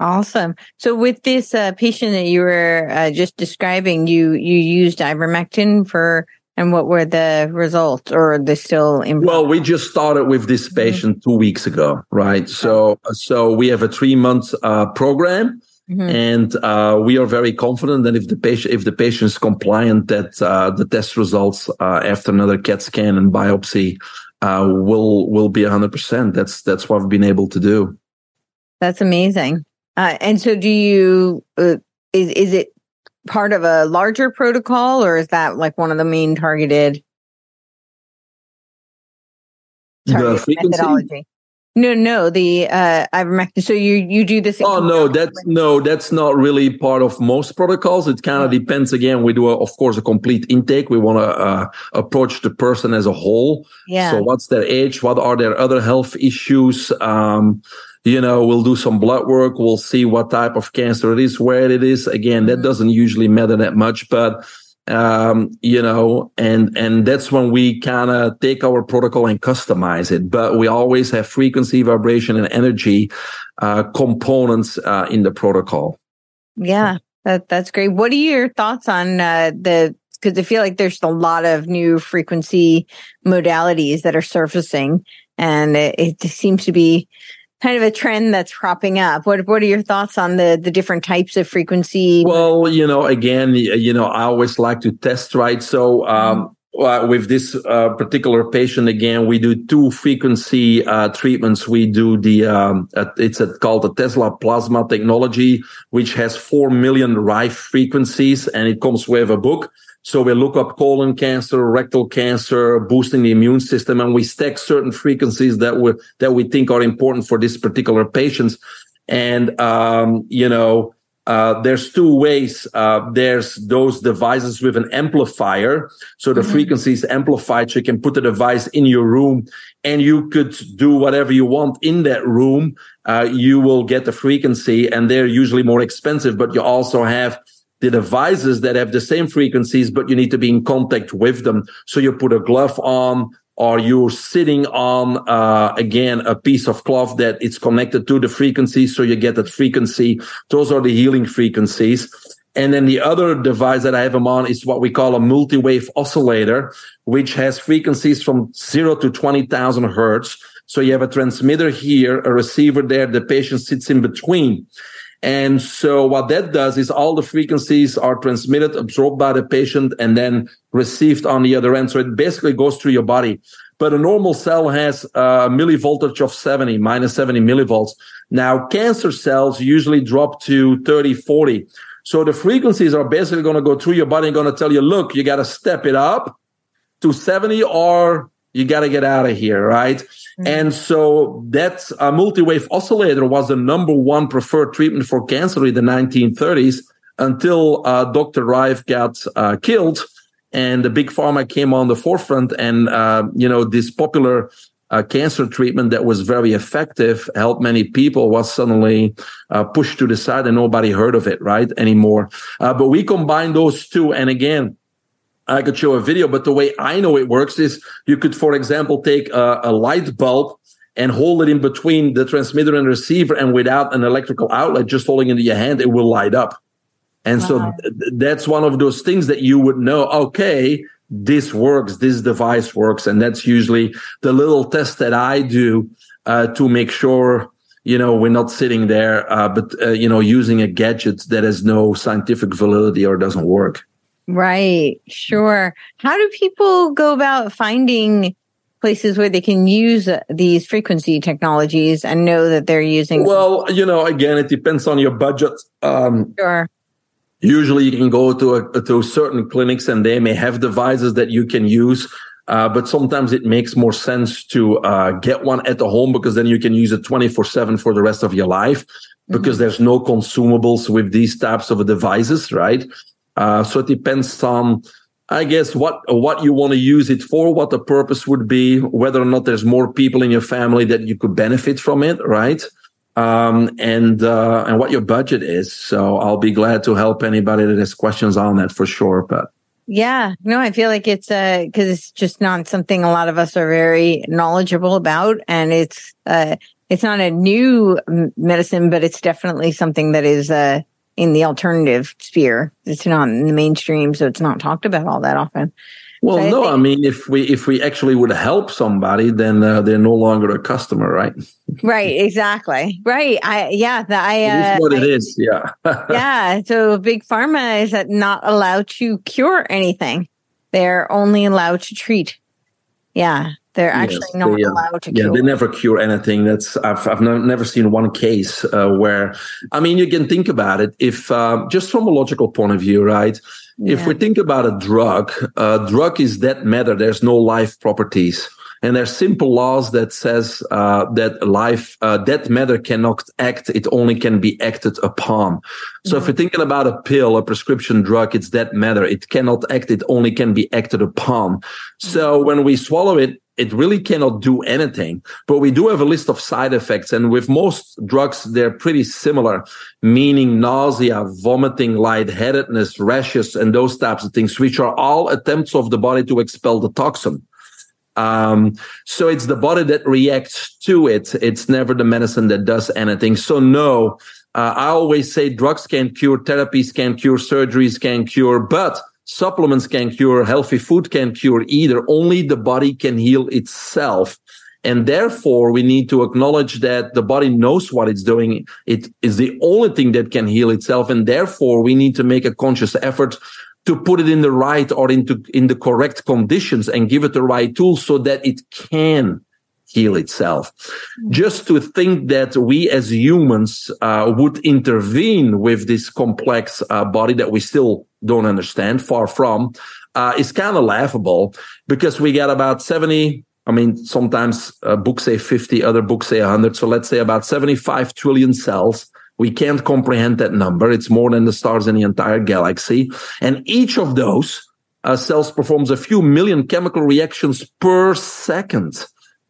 A: Awesome. So with this uh, patient that you were uh, just describing, you you used ivermectin for, and what were the results, or are they still in?
B: Well, we just started with this mm-hmm. patient mm-hmm. two weeks ago, right? So so we have a three month uh, program. Mm-hmm. And uh, we are very confident that if the patient if the patient is compliant, that uh, the test results uh, after another CAT scan and biopsy will will be hundred percent. That's that's what we've been able to do.
A: That's amazing. Uh, and so, do you uh, is is it part of a larger protocol, or is that like one of the main targeted?
B: targeted the frequency? methodology?
A: No, no, the uh, ivermectin. So you you do this?
B: Oh no, that's no, that's not really part of most protocols. It kind of depends. Again, we do, a, of course, a complete intake. We want to uh, approach the person as a whole.
A: Yeah.
B: So, what's their age? What are their other health issues? Um, you know, we'll do some blood work. We'll see what type of cancer it is, where it is. Again, that mm-hmm. doesn't usually matter that much, but um, you know, and and that's when we kind of take our protocol and customize it. But we always have frequency, vibration, and energy uh, components uh, in the protocol.
A: Yeah, that that's great. What are your thoughts on uh, the? Because I feel like there's a lot of new frequency modalities that are surfacing, and it, it seems to be kind of a trend that's cropping up. What what are your thoughts on the the different types of frequency?
B: Well, you know, again, you know, I always like to test, right? So. Um, uh, with this uh, particular patient, again, we do two frequency uh, treatments. We do the um, it's a, called the Tesla Plasma technology, which has four million Rife frequencies, and it comes with a book. So we look up colon cancer, rectal cancer, boosting the immune system, and we stack certain frequencies that we that we think are important for this particular patients. And um, you know, uh, there's two ways. Uh, there's those devices with an amplifier, so the mm-hmm. frequency is amplified. So you can put the device in your room, and you could do whatever you want in that room. Uh, you will get the frequency, and they're usually more expensive, but you also have the devices that have the same frequencies, but you need to be in contact with them. So you put a glove on, or you're sitting on uh, again a piece of cloth that it's connected to the frequency, so you get that frequency. Those are the healing frequencies. And then the other device that I have them on is what we call a multi-wave oscillator, which has frequencies from zero to 20,000 hertz. So you have a transmitter here, a receiver there, the patient sits in between. And so what that does is all the frequencies are transmitted, absorbed by the patient, and then received on the other end. So it basically goes through your body. But a normal cell has a millivoltage of 70, minus 70 millivolts. Now, cancer cells usually drop to 30, 40. So the frequencies are basically going to go through your body and going to tell you, look, you got to step it up to 70 or you got to get out of here, right? Mm-hmm. And so that a multi-wave oscillator was the number one preferred treatment for cancer in the 1930s until uh, Dr. Rife got uh, killed and the big pharma came on the forefront and, uh, you know, this popular uh, cancer treatment that was very effective, helped many people, was suddenly uh, pushed to the side and nobody heard of it, right, anymore. Uh, but we combine those two. And again, I could show a video, but the way I know it works is you could, for example, take a, a light bulb and hold it in between the transmitter and receiver and without an electrical outlet, just holding it in your hand, it will light up. And wow. so th- that's one of those things that you would know, okay, this works, this device works. And that's usually the little test that I do uh, to make sure, you know, we're not sitting there, uh, but, uh, you know, using a gadget that has no scientific validity or doesn't work.
A: Right. Sure. How do people go about finding places where they can use these frequency technologies and know that they're using?
B: Well, you know, again, it depends on your budget.
A: Um, sure.
B: Usually, you can go to a, to certain clinics and they may have devices that you can use. Uh, but sometimes it makes more sense to uh, get one at the home because then you can use it 24 7 for the rest of your life because mm-hmm. there's no consumables with these types of devices, right? Uh, so it depends on, I guess, what what you want to use it for, what the purpose would be, whether or not there's more people in your family that you could benefit from it, right? Um, and uh, and what your budget is. So I'll be glad to help anybody that has questions on that for sure. But
A: yeah, no, I feel like it's uh because it's just not something a lot of us are very knowledgeable about, and it's uh it's not a new medicine, but it's definitely something that is uh, in the alternative sphere. It's not in the mainstream, so it's not talked about all that often.
B: Well, so no, I, I, mean, if we if we actually would help somebody, then uh, they're no longer a customer, right?
A: right, exactly. Right. I yeah, the, I
B: uh, what
A: I,
B: it is. Yeah.
A: yeah. So big pharma is not allowed to cure anything; they're only allowed to treat. Yeah. They're actually yes, not they, uh, allowed to.
B: Yeah, they never cure anything. That's I've I've never seen one case uh, where I mean you can think about it if uh, just from a logical point of view, right? Yeah. If we think about a drug, a drug is that matter. There's no life properties. And there's simple laws that says uh, that life, uh, that matter cannot act. It only can be acted upon. So mm-hmm. if you're thinking about a pill, a prescription drug, it's that matter. It cannot act. It only can be acted upon. Mm-hmm. So when we swallow it, it really cannot do anything. But we do have a list of side effects. And with most drugs, they're pretty similar, meaning nausea, vomiting, lightheadedness, rashes, and those types of things, which are all attempts of the body to expel the toxin. Um, so it's the body that reacts to it. It's never the medicine that does anything. So no, uh, I always say drugs can cure, therapies can cure, surgeries can cure, but supplements can cure, healthy food can cure either. Only the body can heal itself. And therefore, we need to acknowledge that the body knows what it's doing. It is the only thing that can heal itself. And therefore, we need to make a conscious effort to put it in the right or into, in the correct conditions and give it the right tools so that it can heal itself. Just to think that we as humans uh, would intervene with this complex uh, body that we still don't understand, far from, uh, is kind of laughable because we got about 70, I mean, sometimes uh, books say 50, other books say 100. So let's say about 75 trillion cells. We can't comprehend that number. It's more than the stars in the entire galaxy. And each of those uh, cells performs a few million chemical reactions per second.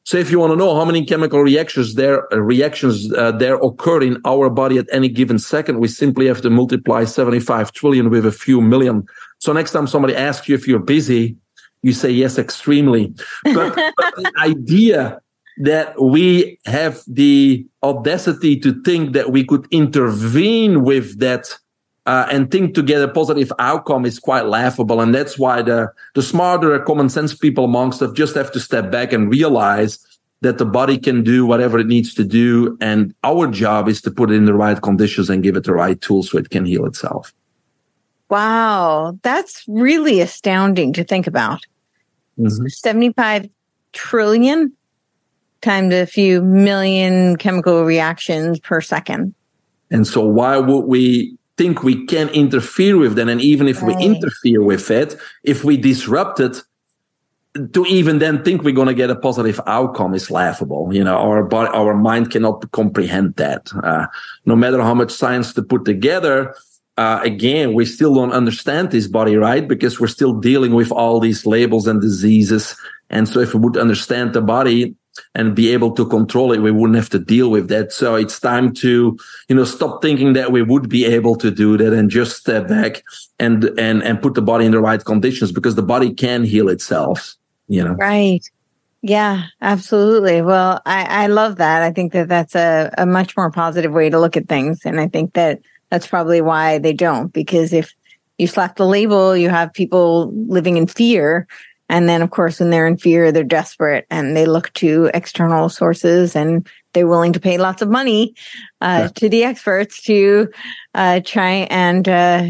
B: So if you want to know how many chemical reactions there uh, reactions uh, there occur in our body at any given second, we simply have to multiply 75 trillion with a few million. So next time somebody asks you if you're busy, you say yes, extremely. But, but the idea that we have the audacity to think that we could intervene with that uh, and think to get a positive outcome is quite laughable. And that's why the, the smarter common sense people amongst us just have to step back and realize that the body can do whatever it needs to do. And our job is to put it in the right conditions and give it the right tools so it can heal itself.
A: Wow. That's really astounding to think about. Mm-hmm. 75 trillion times a few million chemical reactions per second.
B: And so why would we think we can interfere with them. And even if right. we interfere with it, if we disrupt it, to even then think we're going to get a positive outcome is laughable. You know, our body, our mind cannot comprehend that. Uh, no matter how much science to put together, uh, again, we still don't understand this body, right? Because we're still dealing with all these labels and diseases. And so if we would understand the body, and be able to control it, we wouldn't have to deal with that. So it's time to, you know, stop thinking that we would be able to do that and just step back and, and, and put the body in the right conditions because the body can heal itself, you know?
A: Right. Yeah, absolutely. Well, I, I love that. I think that that's a, a much more positive way to look at things. And I think that that's probably why they don't, because if you slap the label, you have people living in fear and then, of course, when they're in fear, they're desperate and they look to external sources and they're willing to pay lots of money uh, yeah. to the experts to uh, try and, uh,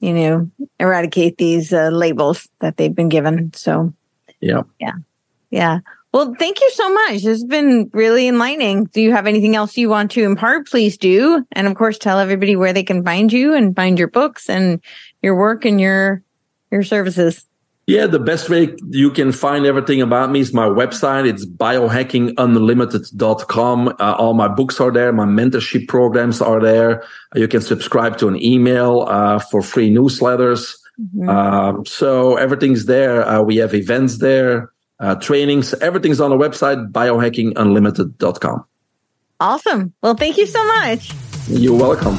A: you know, eradicate these uh, labels that they've been given. So,
B: yeah.
A: Yeah. Yeah. Well, thank you so much. This has been really enlightening. Do you have anything else you want to impart? Please do. And of course, tell everybody where they can find you and find your books and your work and your, your services.
B: Yeah, the best way you can find everything about me is my website. It's biohackingunlimited.com. Uh, all my books are there. My mentorship programs are there. You can subscribe to an email uh, for free newsletters. Mm-hmm. Um, so everything's there. Uh, we have events there, uh, trainings. Everything's on the website, biohackingunlimited.com.
A: Awesome. Well, thank you so much.
B: You're welcome.